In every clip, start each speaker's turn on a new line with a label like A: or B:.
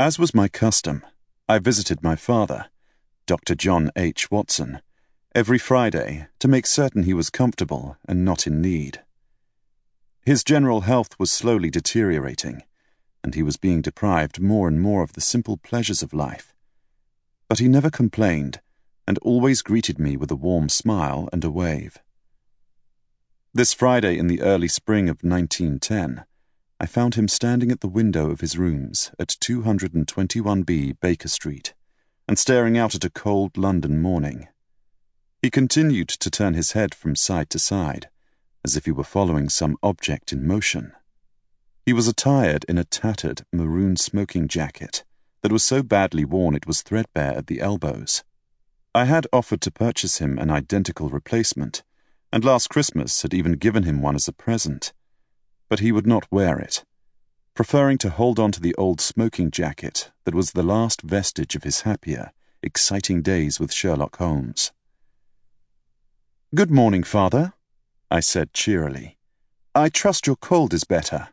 A: As was my custom, I visited my father, Dr. John H. Watson, every Friday to make certain he was comfortable and not in need. His general health was slowly deteriorating, and he was being deprived more and more of the simple pleasures of life. But he never complained, and always greeted me with a warm smile and a wave. This Friday in the early spring of 1910, I found him standing at the window of his rooms at 221B Baker Street and staring out at a cold London morning. He continued to turn his head from side to side, as if he were following some object in motion. He was attired in a tattered maroon smoking jacket that was so badly worn it was threadbare at the elbows. I had offered to purchase him an identical replacement, and last Christmas had even given him one as a present but he would not wear it, preferring to hold on to the old smoking jacket that was the last vestige of his happier, exciting days with Sherlock Holmes. Good morning, father, I said cheerily. I trust your cold is better.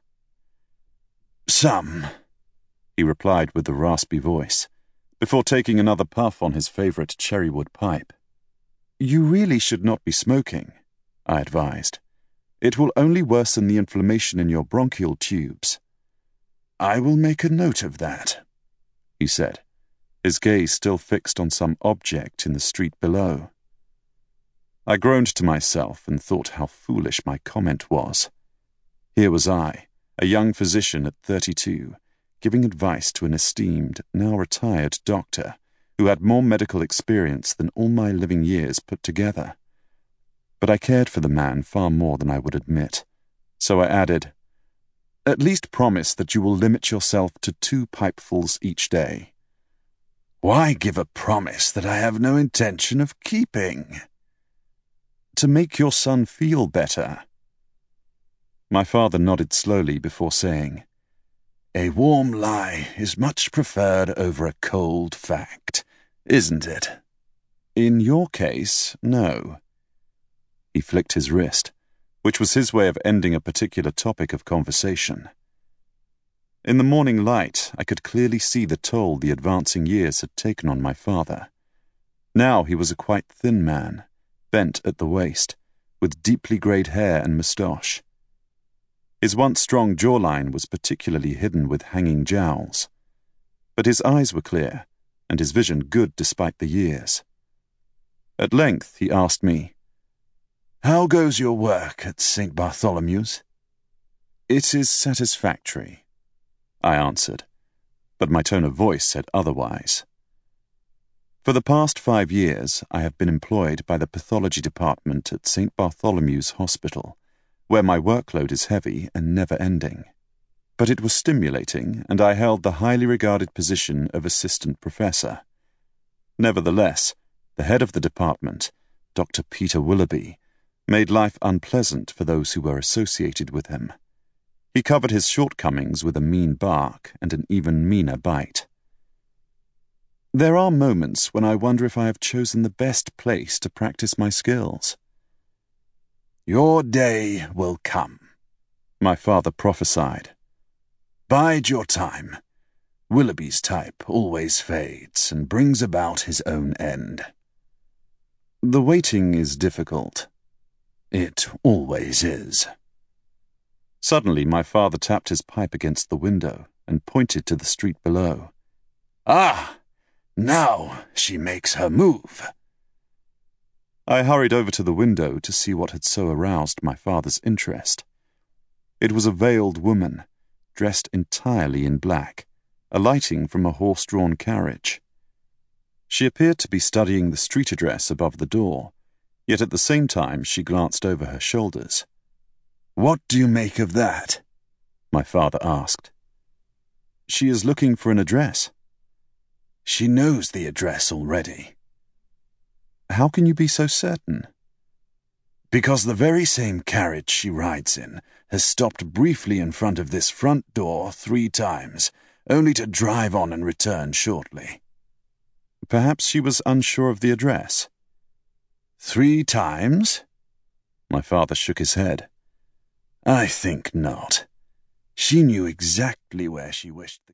B: Some, he replied with a raspy voice, before taking another puff on his favourite cherrywood pipe.
A: You really should not be smoking, I advised. It will only worsen the inflammation in your bronchial tubes.
B: I will make a note of that, he said, his gaze still fixed on some object in the street below. I groaned to myself and thought how foolish my comment was. Here was I, a young physician at thirty-two, giving advice to an esteemed, now retired doctor who had more medical experience than all my living years put together but I cared for the man far more than I would admit. So I added, At least promise that you will limit yourself to two pipefuls each day. Why give a promise that I have no intention of keeping?
A: To make your son feel better. My father nodded slowly before saying,
B: A warm lie is much preferred over a cold fact, isn't it?
A: In your case, no. He flicked his wrist, which was his way of ending a particular topic of conversation. In the morning light, I could clearly see the toll the advancing years had taken on my father. Now he was a quite thin man, bent at the waist, with deeply greyed hair and moustache. His once strong jawline was particularly hidden with hanging jowls. But his eyes were clear, and his vision good despite the years. At length he asked me,
B: how goes your work at St. Bartholomew's?
A: It is satisfactory, I answered, but my tone of voice said otherwise. For the past five years, I have been employed by the pathology department at St. Bartholomew's Hospital, where my workload is heavy and never ending. But it was stimulating, and I held the highly regarded position of assistant professor. Nevertheless, the head of the department, Dr. Peter Willoughby, made life unpleasant for those who were associated with him. He covered his shortcomings with a mean bark and an even meaner bite. There are moments when I wonder if I have chosen the best place to practice my skills.
B: Your day will come, my father prophesied. Bide your time. Willoughby's type always fades and brings about his own end.
A: The waiting is difficult.
B: It always is.
A: Suddenly, my father tapped his pipe against the window and pointed to the street below.
B: Ah! Now she makes her move.
A: I hurried over to the window to see what had so aroused my father's interest. It was a veiled woman, dressed entirely in black, alighting from a horse drawn carriage. She appeared to be studying the street address above the door Yet at the same time she glanced over her shoulders.
B: What do you make of that? My father asked.
A: She is looking for an address.
B: She knows the address already.
A: How can you be so certain?
B: Because the very same carriage she rides in has stopped briefly in front of this front door three times, only to drive on and return shortly.
A: Perhaps she was unsure of the address.
B: Three times? My father shook his head. I think not. She knew exactly where she wished